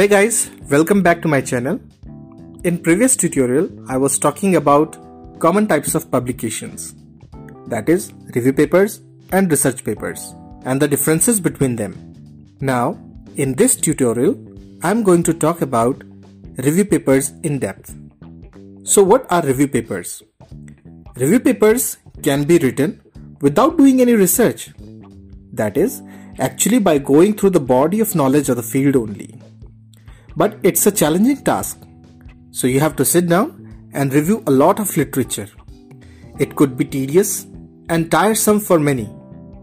Hey guys, welcome back to my channel. In previous tutorial, I was talking about common types of publications. That is, review papers and research papers and the differences between them. Now, in this tutorial, I'm going to talk about review papers in depth. So what are review papers? Review papers can be written without doing any research. That is, actually by going through the body of knowledge of the field only. But it's a challenging task. So you have to sit down and review a lot of literature. It could be tedious and tiresome for many.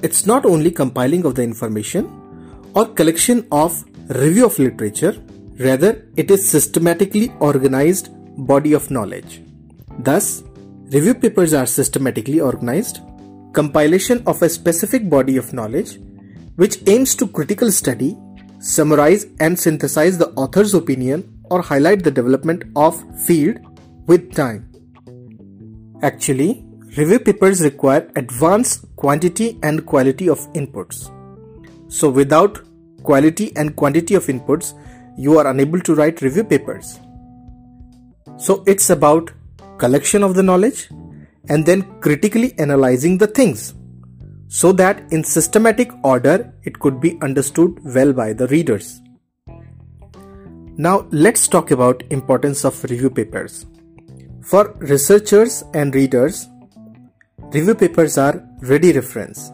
It's not only compiling of the information or collection of review of literature, rather it is systematically organized body of knowledge. Thus, review papers are systematically organized, compilation of a specific body of knowledge which aims to critical study, summarize and synthesize the author's opinion or highlight the development of field with time. Actually, review papers require advanced quantity and quality of inputs. So without quality and quantity of inputs, you are unable to write review papers. So it's about collection of the knowledge and then critically analyzing the things so that in systematic order it could be understood well by the readers. Now let's talk about importance of review papers. For researchers and readers, review papers are ready reference.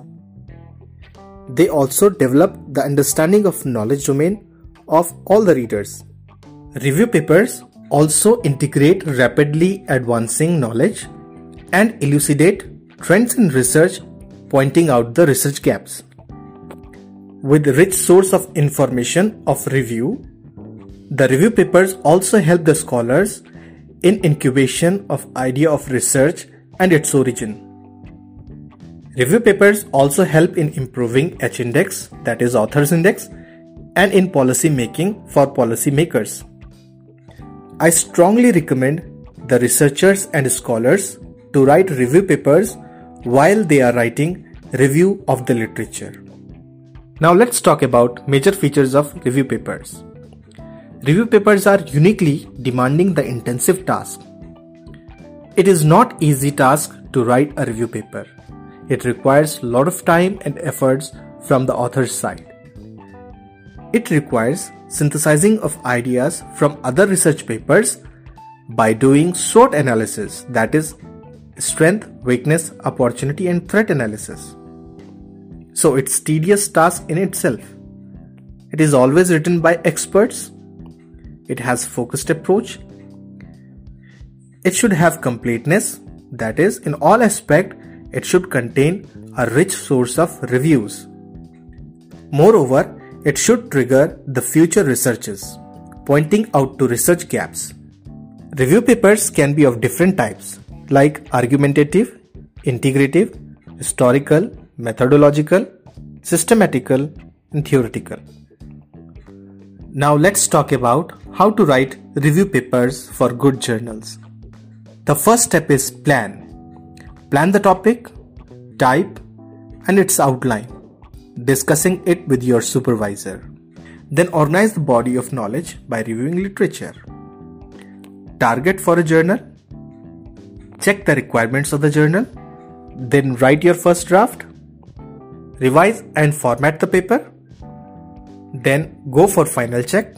They also develop the understanding of knowledge domain of all the readers. Review papers also integrate rapidly advancing knowledge and elucidate trends in research pointing out the research gaps. With rich source of information of review, the review papers also help the scholars in incubation of idea of research and its origin. Review papers also help in improving H-index, that is author's index, and in policy making for policy makers. I strongly recommend the researchers and scholars to write review papers while they are writing review of the literature. Now let's talk about major features of review papers. Review papers are uniquely demanding the intensive task. It is not easy task to write a review paper. It requires a lot of time and efforts from the author's side. It requires synthesizing of ideas from other research papers by doing SWOT analysis that is strength, weakness, opportunity and threat analysis. So it's tedious task in itself. It is always written by experts. It has focused approach. It should have completeness. That is, in all aspect, it should contain a rich source of reviews. Moreover, it should trigger the future researches, pointing out to research gaps. Review papers can be of different types like argumentative, integrative, historical, methodological, systematical, and theoretical. Now let's talk about how to write review papers for good journals. The first step is plan. Plan the topic, type, and its outline, discussing it with your supervisor. Then organize the body of knowledge by reviewing literature. Target for a journal check the requirements of the journal, then write your first draft, revise and format the paper, then go for final check,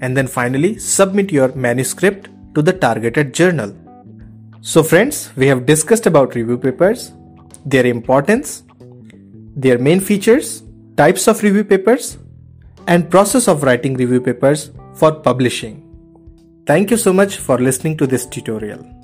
and then finally submit your manuscript to the targeted journal. So friends, we have discussed about review papers, their importance, their main features, types of review papers, and process of writing review papers for publishing. Thank you so much for listening to this tutorial.